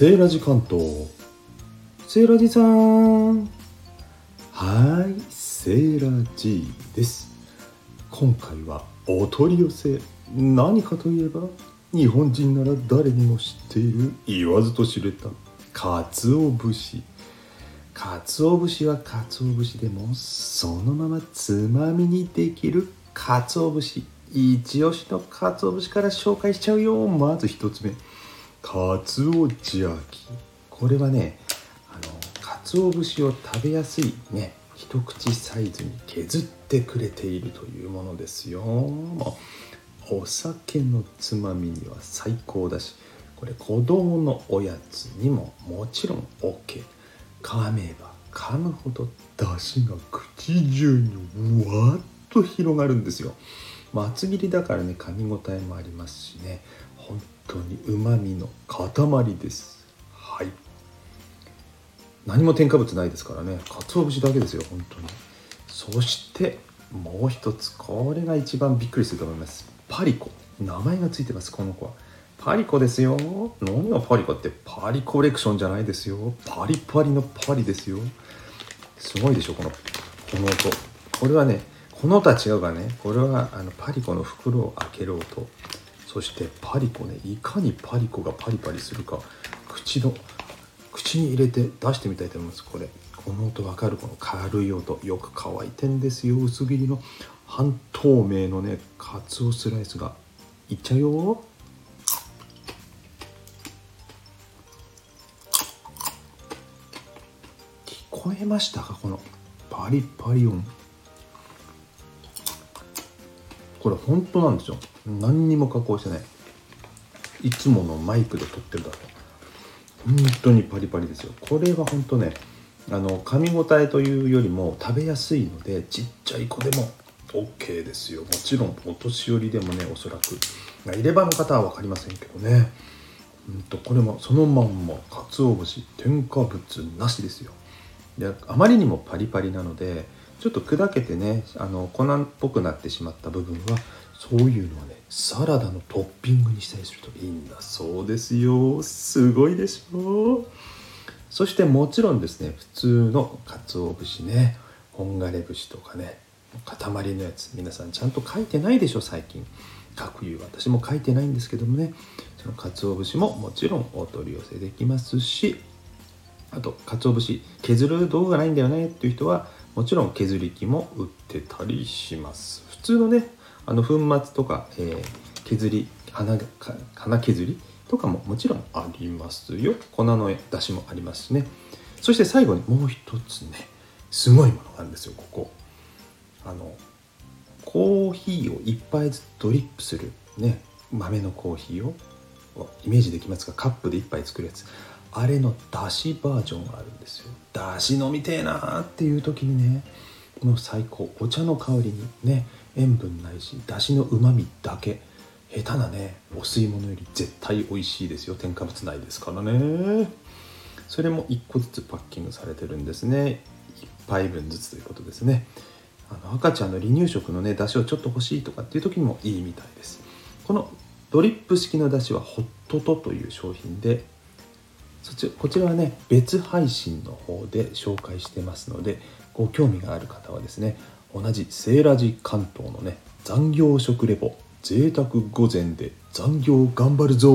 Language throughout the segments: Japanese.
セーラジ関東。セーラジさん。はいセーラジです。今回はお取り寄せ。何かといえば日本人なら誰にも知っている言わずと知れた鰹節。鰹節は鰹節でもそのままつまみにできる鰹節。一押しの鰹節から紹介しちゃうよ。まず一つ目。かつおじゃきこれはねあの鰹節を食べやすいね一口サイズに削ってくれているというものですよ。お酒のつまみには最高だしこれ子供のおやつにももちろん OK 噛めば噛むほど出汁が口中にうわっと広がるんですよ。厚切りだからね噛み応えもありますしね。本当にうまみの塊です。はい。何も添加物ないですからね。鰹節だけですよ本当に。そしてもう一つ。これが一番びっくりすると思います。パリコ。名前がついてますこの子は。パリコですよ。何がパリコって？パリコレクションじゃないですよ。パリパリのパリですよ。すごいでしょこのこの音。これはねこの音は違うからね。これはあのパリコの袋を開ける音。そしてパリコね。いかにパリコがパリパリするか。口の口に入れて出してみたいと思います。これ。この音わかる？この軽い音。よく乾いてんですよ。薄切りの。半透明のねカツオスライスが。いっちゃうよ。聞こえましたか？このパリパリ音。これ本当なんですよ。何にも加工してない。いつものマイクで撮ってるだけ。本当にパリパリですよ。これは本当ねあの噛み応えというよりも食べやすいのでちっちゃい子でも OK ですよ。もちろんお年寄りでもねおそらく。入れ歯の方は分かりませんけどね。うんとこれもそのまんま鰹節添加物なしですよ。であまりにもパリパリなのでちょっと砕けてねあの粉っぽくなってしまった部分はそういうのはねサラダのトッピングにしたりするといいんだそうですよ。すごいでしょ。そしてもちろんですね普通の鰹節ね本枯節とかね塊のやつ皆さんちゃんと書いてないでしょ最近。書くいう私も書いてないんですけどもねその鰹節ももちろんお取り寄せできますしあと鰹節削る道具がないんだよねっていう人はもちろん削り器も売ってたりします。普通のねあの粉末とか、えー、削り花削りとかももちろんありますよ。粉の出汁もありますしね。そして最後にもう一つねすごいものがあるんですよここ。あのコーヒーを1杯ずつドリップするね豆のコーヒーをイメージできますか？カップで1杯作るやつ。あれのだしバージョンがあるんですよ。だし飲みてえなーっていう時にねもう最高。お茶の香りにね塩分ないしだしのうまみだけ。下手なねお吸い物より絶対美味しいですよ。添加物ないですからね。それも1個ずつパッキングされてるんですね。1杯分ずつということですね。あの赤ちゃんの離乳食のね出汁をちょっと欲しいとかっていう時にもいいみたいです。このドリップ式の出汁はホットトという商品でそちこちらはね別配信の方で紹介してますのでご興味がある方はですね同じセーラジ関東のね残業食レポ贅沢午前で残業頑張るぞ。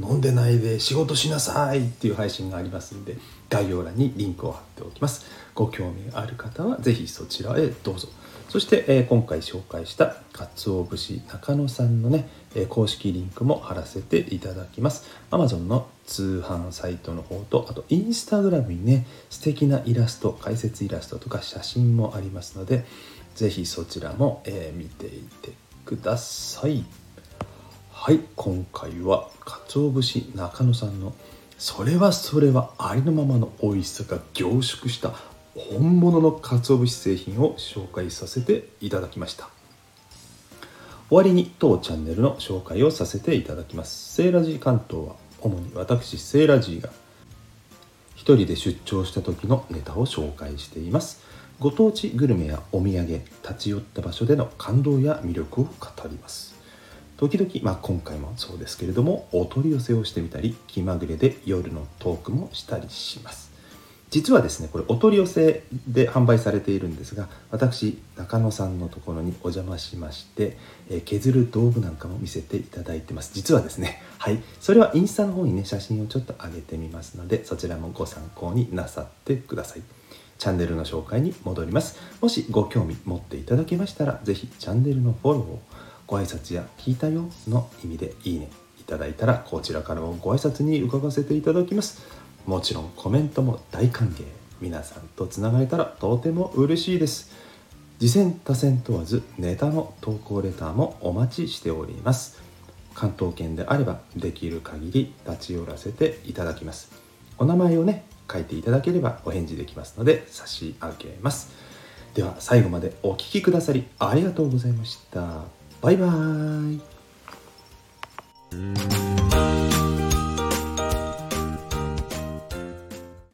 飲んでないで仕事しなさいっていう配信がありますんで概要欄にリンクを貼っておきます。ご興味ある方は是非そちらへどうぞ。そして、えー、今回紹介した鰹節中野さんのね、えー、公式リンクも貼らせていただきます。Amazon の通販サイトの方とあとインスタグラムにね素敵なイラスト解説イラストとか写真もありますので是非そちらも、えー、見ていてください。はい今回は鰹節中野さんのそれはそれはありのままの美味しさが凝縮した本物の鰹節製品を紹介させていただきました。終わりに当チャンネルの紹介をさせていただきます。セーラジー関東は主に私セーラジーが一人で出張した時のネタを紹介しています。ご当地グルメやお土産立ち寄った場所での感動や魅力を語ります。時々、まあ、今回もそうですけれどもお取り寄せをしてみたり気まぐれで夜のトークもしたりします。実はですねこれお取り寄せで販売されているんですが私中野さんのところにお邪魔しまして、えー、削る道具なんかも見せていただいてます。実はですねはい。それはインスタの方にね写真をちょっと上げてみますのでそちらもご参考になさってください。チャンネルの紹介に戻ります。もしご興味持っていただけましたら是非チャンネルのフォローをご挨拶や聞いたよの意味でいいねいただいたらこちらからもご挨拶に伺わせていただきます。もちろんコメントも大歓迎皆さんとつながれたらとても嬉しいです。次戦多戦問わずネタの投稿レターもお待ちしております。関東圏であればできる限り立ち寄らせていただきます。お名前をね書いていただければお返事できますので差し上げます。では最後までお聴きくださりありがとうございました。バイバーイ。